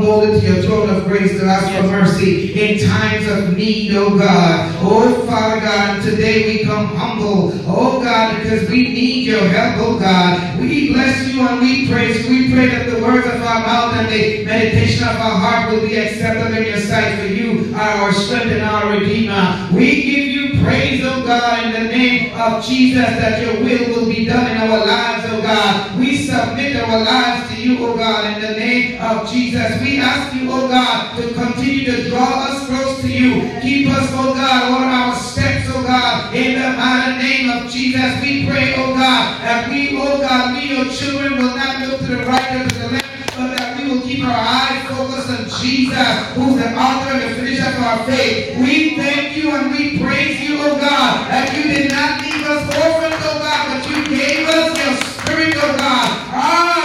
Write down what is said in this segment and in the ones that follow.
come boldly to your throne of grace to ask for mercy in times of need, oh God. Oh Father God, today we come humble, oh God, because we need your help, oh God. We bless you and we praise you. We pray that the words of our mouth and the meditation of our heart will be acceptable in your sight for you are our strength and our redeemer. We give praise, oh God, in the name of Jesus that your will will be done in our lives, oh God. We submit our lives to you, oh God, in the name of Jesus. We ask you, oh God, to continue to draw us close to you. Keep us, oh God, on our steps, oh God, in the mighty name of Jesus. We pray, oh God, that we, oh God, we, your children, will not look to the right or to the left, will keep our eyes focused on Jesus, who's the author and the finisher of our faith. We thank you and we praise you, oh God, that you did not leave us orphans, oh God, but you gave us your spirit, oh God. Ah,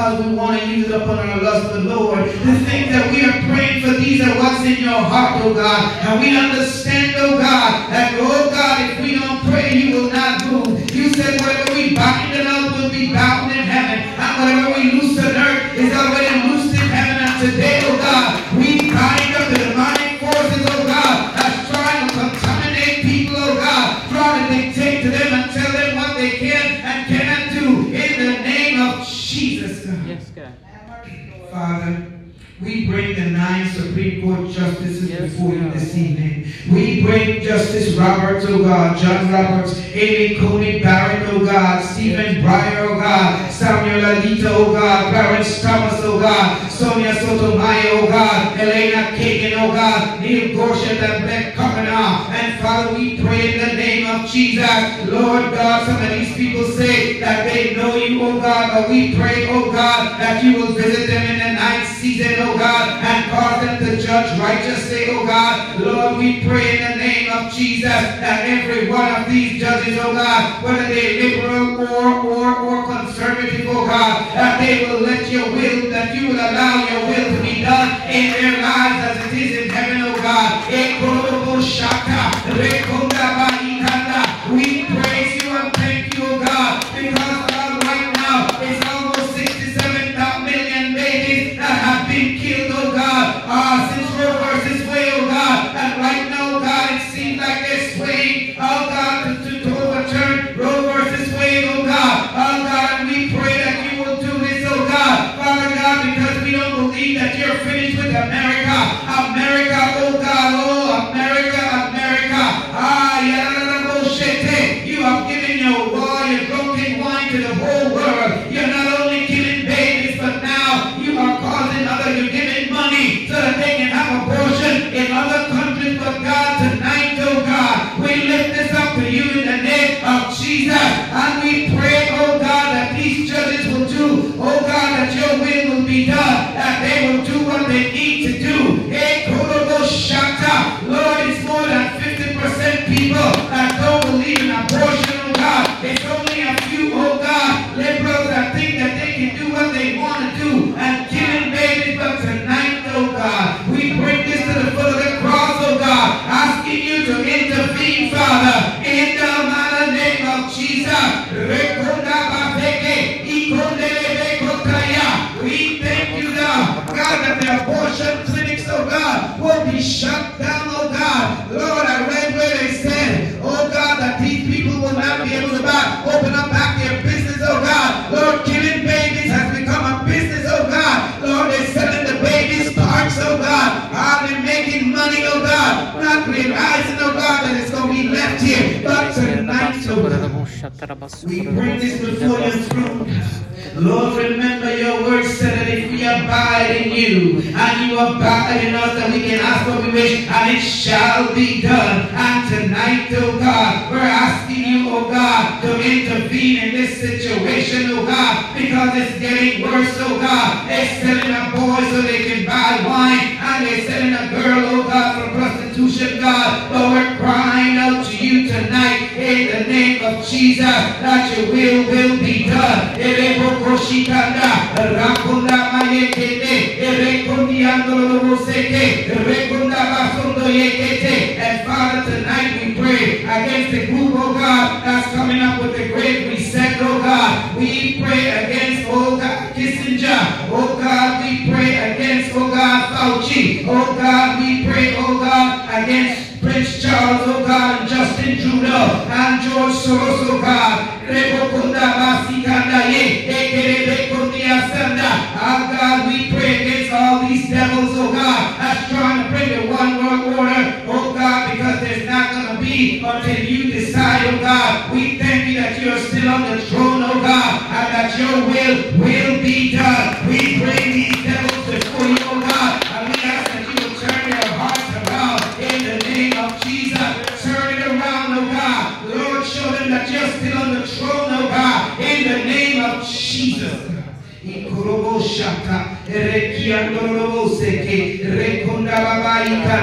because we want to use it upon our lust the Lord. The things that we are praying for, these are what's in your heart, oh God. And we understand, oh God, John Roberts, Amy Coney Barrett, oh God, Stephen Breyer, oh God, Samuel Alito, oh God, Clarence Thomas, oh God, Sonia Sotomayor, oh God, Elena Kagan, oh God, Neil Gorsuch and Beck Kavanaugh. And Father, we pray in the name of Jesus, Lord God, some of these people say that they know you, oh God, but we pray, oh God, that you will visit them in the night season, oh God, and cause them to judge righteously, oh God. Lord, we Jesus that every one of these judges, oh God, whether they liberal or, or, or conservative, oh God, that they will let your will, that you will allow your will to be done in their lives as it is in heaven, oh God. Jesus. And God, not with eyes to know God that it's going to be left here. But tonight, Lord, we bring this before your throne. Lord, remember your word said that if we abide in you and you abide in us, that we can ask what we wish and it shall be done. And tonight, oh God, we're asking you, oh God, to intervene in this situation, oh God, because it's getting worse, oh God. They're selling a boy so they can buy wine and they're selling a girl, oh God, institution, God. Lord, we're crying out to you tonight in the name of Jesus that your will will be done. And Father, tonight we pray against the group, oh God, that's coming up with the great reset, oh God. We pray against, oh God, Kissinger. Oh God, we pray against, oh God, Fauci. Oh God, we pray, oh God, against Prince Charles, oh God, Justin Trudeau, and George Soros, oh God.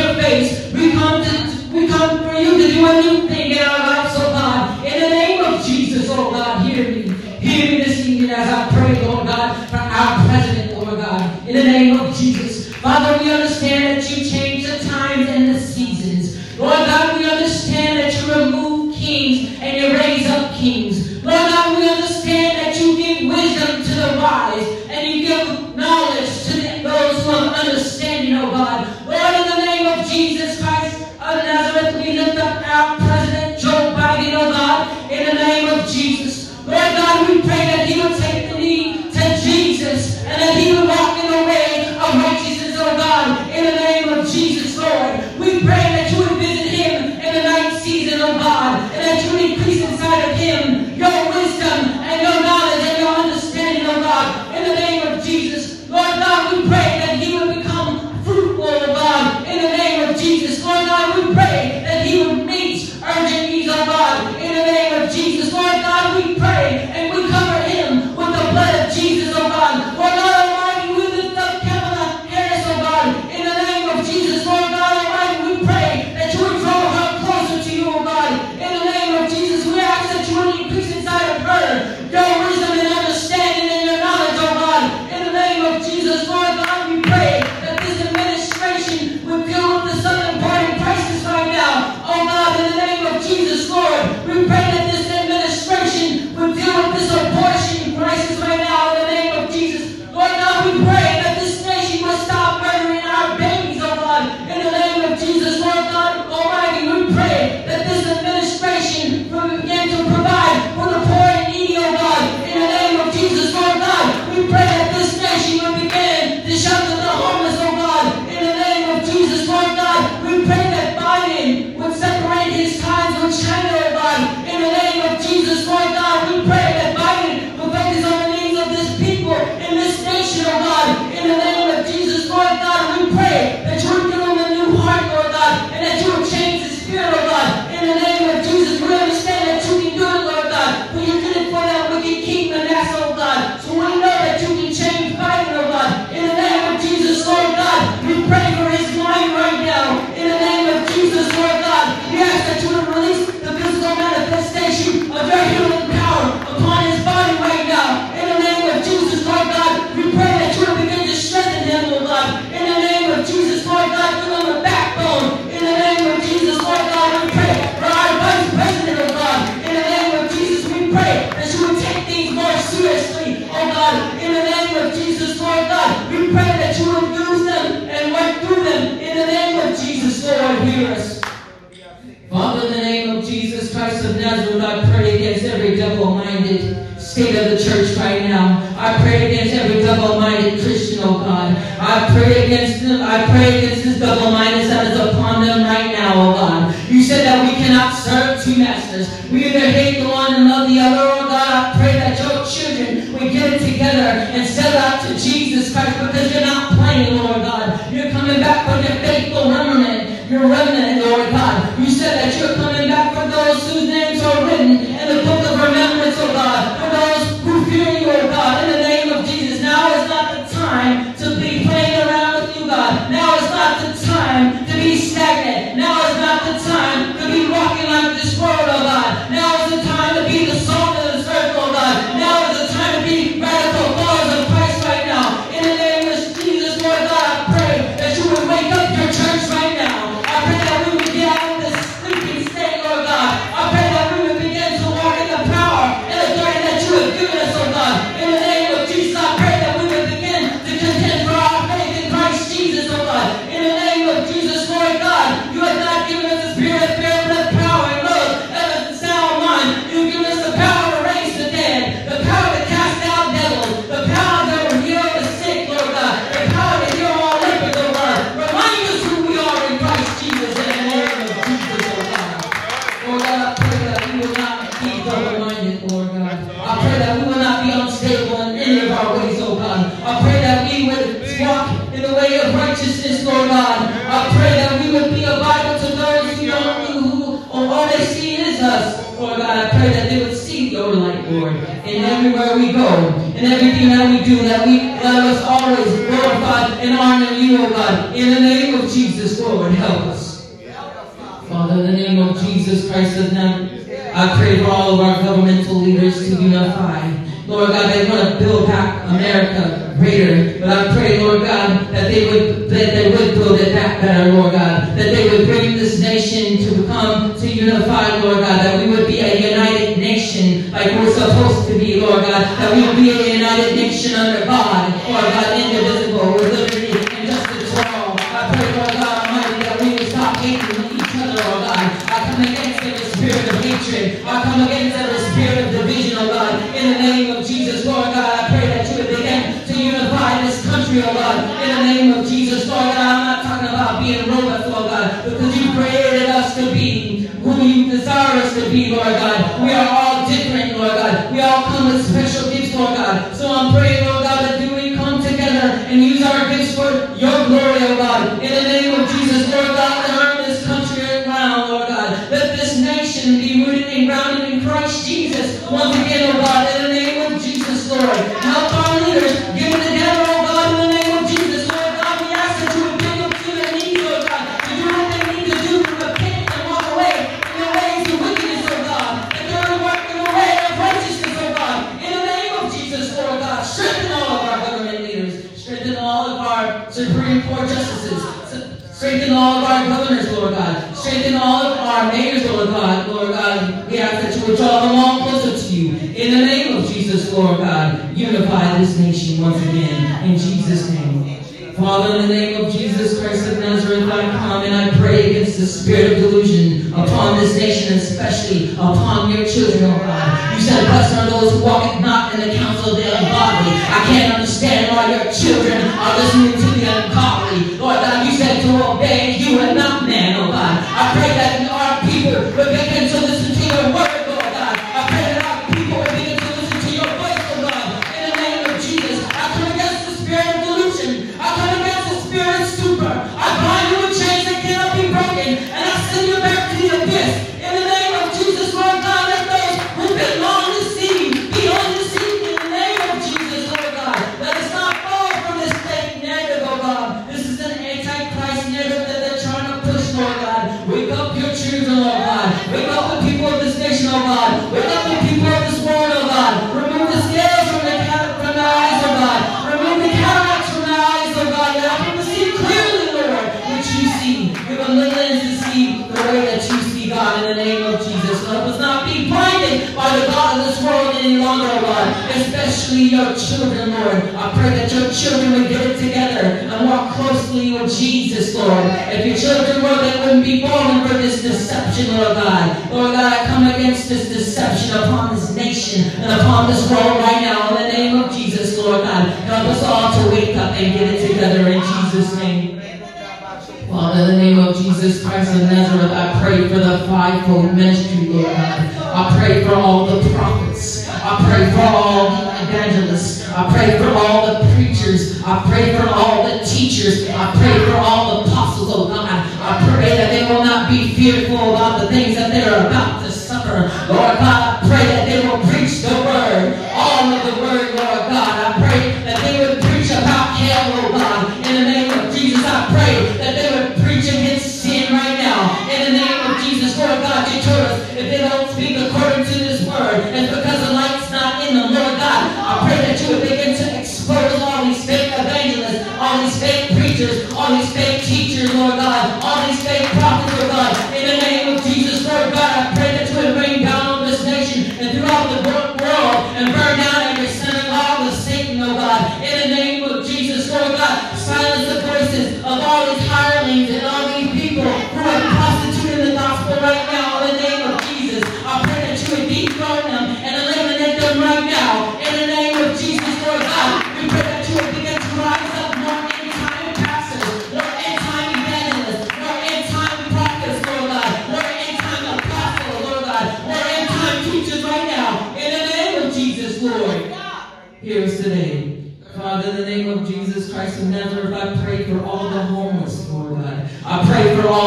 your face. We come to we come for you to do a new thing in our lives, oh God. In the name of Jesus, oh God. everything that we do, that we oh God, in the name of Jesus, Lord God. I'm not talking about being robots, Lord God, because you created us to be who you desire us to be, Lord God. We are all different, Lord God. We all come with special gifts, Lord God. So I'm praying, in Jesus' name. Father, in the name of Jesus Christ of Nazareth, I come and I pray against the spirit of delusion upon this nation, and especially upon your children, oh God. You said, blessed are those who walk not in the counsel of the ungodly. I can't understand why your children are listening your children, Lord. I pray that your children would get it together and walk closely with Jesus, Lord. If your children, were they wouldn't be falling for this deception, Lord God. Lord God, I come against this deception upon this nation and upon this world right now in the name of Jesus, Lord God. Help us all to wake up and get it together in Jesus' name. Father, in the name of Jesus Christ of Nazareth, I pray for the fivefold ministry, Lord God. I pray for all the prophets. I pray for all evangelists. I pray for all the preachers. I pray for all the teachers. I pray for all the apostles, oh God. I pray that they will not be fearful about the things that they are about to suffer. Lord God, I pray that they will preach the word, all of the word, Lord God. I pray that they would preach about hell,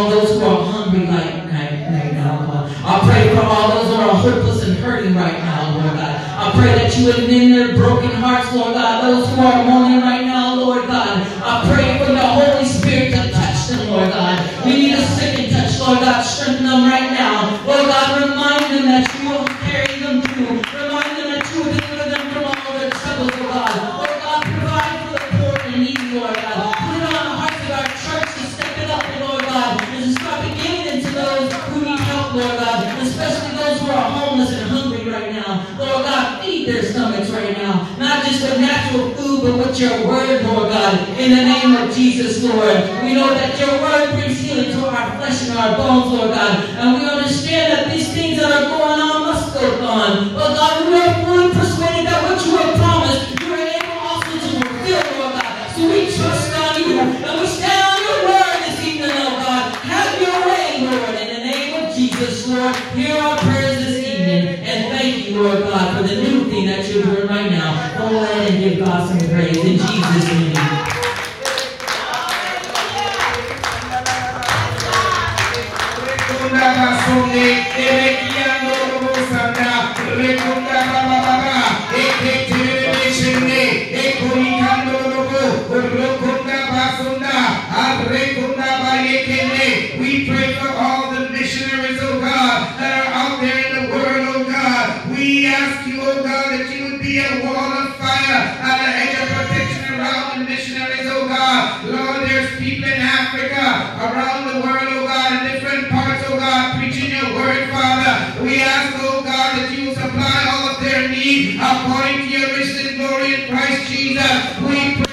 all those be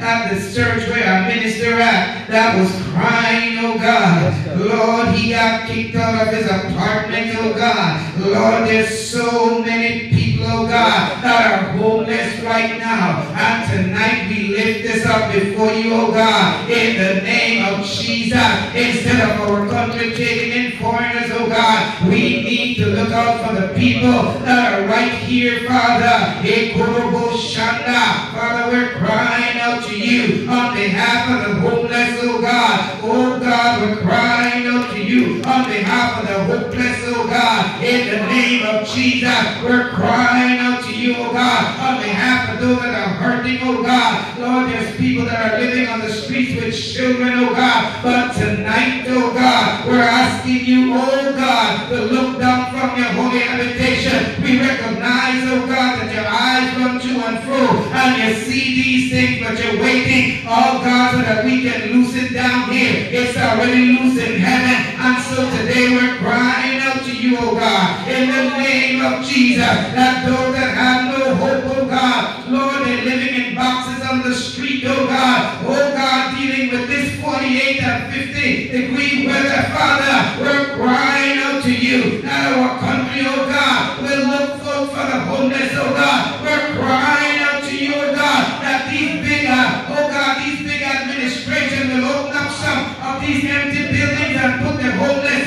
at the church where I minister at, that was crying, oh God. Lord, he got kicked out of his apartment, oh God. Lord, there's so many people, oh God, that are homeless right now. And tonight we lift this up before you, oh God, in the name of Jesus. Instead of our country taking in foreigners, oh God, we need to look out for the people that are right here, Father. Father, we're crying out to you on behalf of the homeless, oh God. Oh God, we're crying out to you on behalf of the hopeless, oh God. In the name of Jesus, we're crying out to you, oh God, on behalf of those that are hurting, oh God. Lord, there's people that are living on the streets with children, oh God. But tonight, oh God, we're asking you, oh God, to look down from your holy habitation. We recognize, oh God, that your eyes you see these things, but you're waiting, oh God, so that we can loosen down here. It's already loose in heaven. And so today we're crying out to you, oh God, in the name of Jesus, that those that have no hope, oh God, Lord, they're living in boxes on the street, oh God, oh God, dealing with this 48 and 50 degree weather, Father, we're crying out to you that our country, oh God, will look for the homeless, oh God. And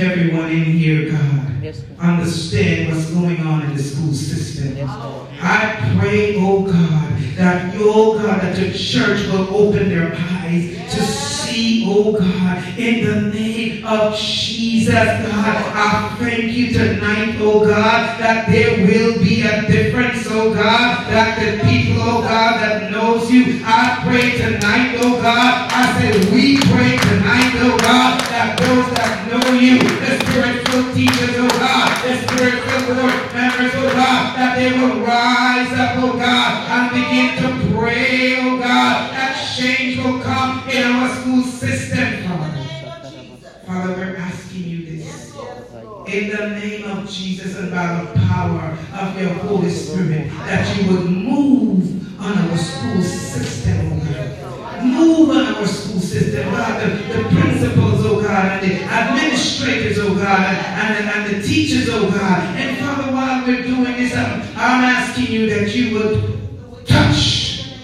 Everyone in here, God, Yes, understand what's going on in the school system. Yes, I pray, oh God, that, oh God, that the church will open their eyes to see, oh God, in the name of Jesus, God. I thank you tonight, oh God, that there will be a difference, oh God, that the people, oh God, that knows you, I pray tonight, oh God, I said we pray tonight, oh God, that those that know you, the spiritual teachers, oh God, the spiritual board members, oh God, that they will rise up, oh God, and begin to pray, oh We're doing this, I'm, um, I'm asking you that you would touch,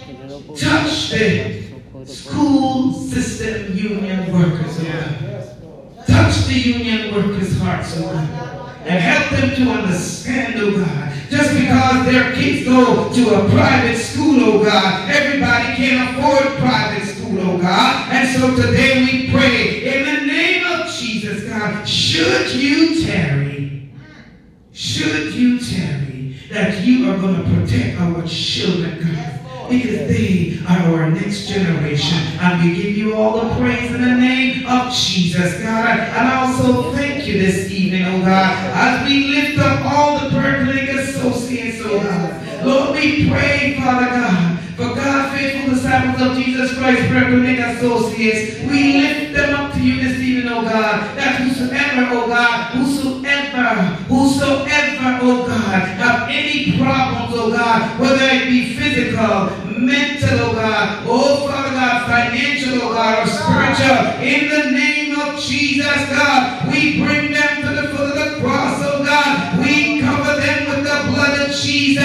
touch the school system union workers, oh God. Touch the union workers' hearts, oh God. And help them to understand, oh God. Just because their kids go to a private school, oh God, everybody can't afford private school, oh God. And so today we pray in the name of Jesus, God, should you tarry, should you tarry, that you are going to protect our children, God because they are our next generation. And we give you all the praise in the name of Jesus, God. And I also thank you this evening, oh God, as we lift up all the Berkeley associates, oh God. Lord, we pray, Father God, for God, faithful disciples of Jesus Christ, Berkeley associates, we lift them up to you this evening, oh God, that whosoever, oh God, whosoever, whosoever, oh God, have any problems, oh God, whether it be physical, mental, oh God, oh Father God, financial, oh God, or spiritual, in the name of Jesus, God, we bring them to the foot of the cross, oh God, we cover them with the blood of Jesus.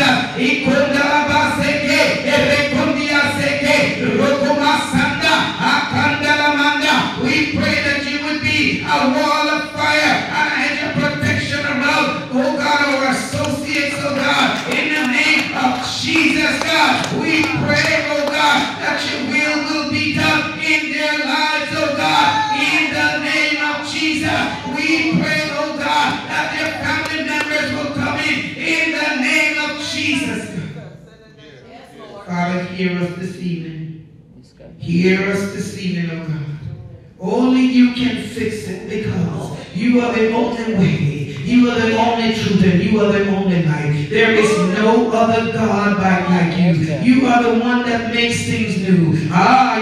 We pray that you would be a Hear us this evening, oh God. Only you can fix it because you are the only way. You are the only truth and you are the only light. There is no other God like, you. You are the one that makes things new. Ah,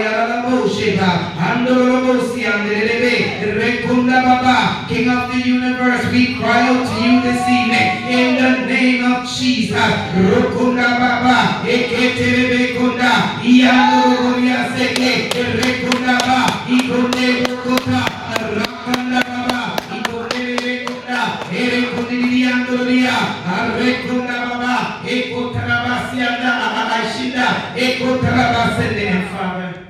King of the universe, we cry out to you this evening in the name of Jesus. Father.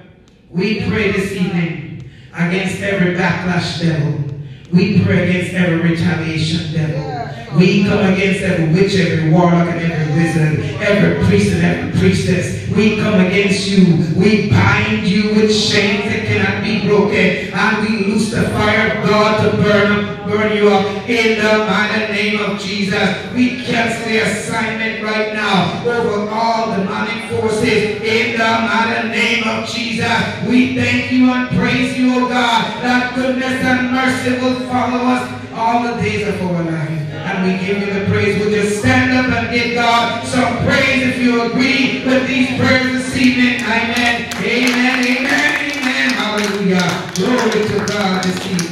We pray this evening against every backlash devil. We pray against every retaliation devil. We come against every witch, every warlock, and every wizard, every priest and every priestess. We come against you. We bind you with chains that cannot be broken. And we loose the fire of God to burn, burn you up in the mighty name of Jesus. We cancel the assignment right now over all demonic forces in the mighty name of Jesus. We thank you and praise you, O God, that goodness and mercy will follow us all the days of our life. And we give you the praise. Would you stand up and give God some praise if you agree with these prayers this evening? Amen. Amen. Amen. Amen. Hallelujah. Glory to God this evening.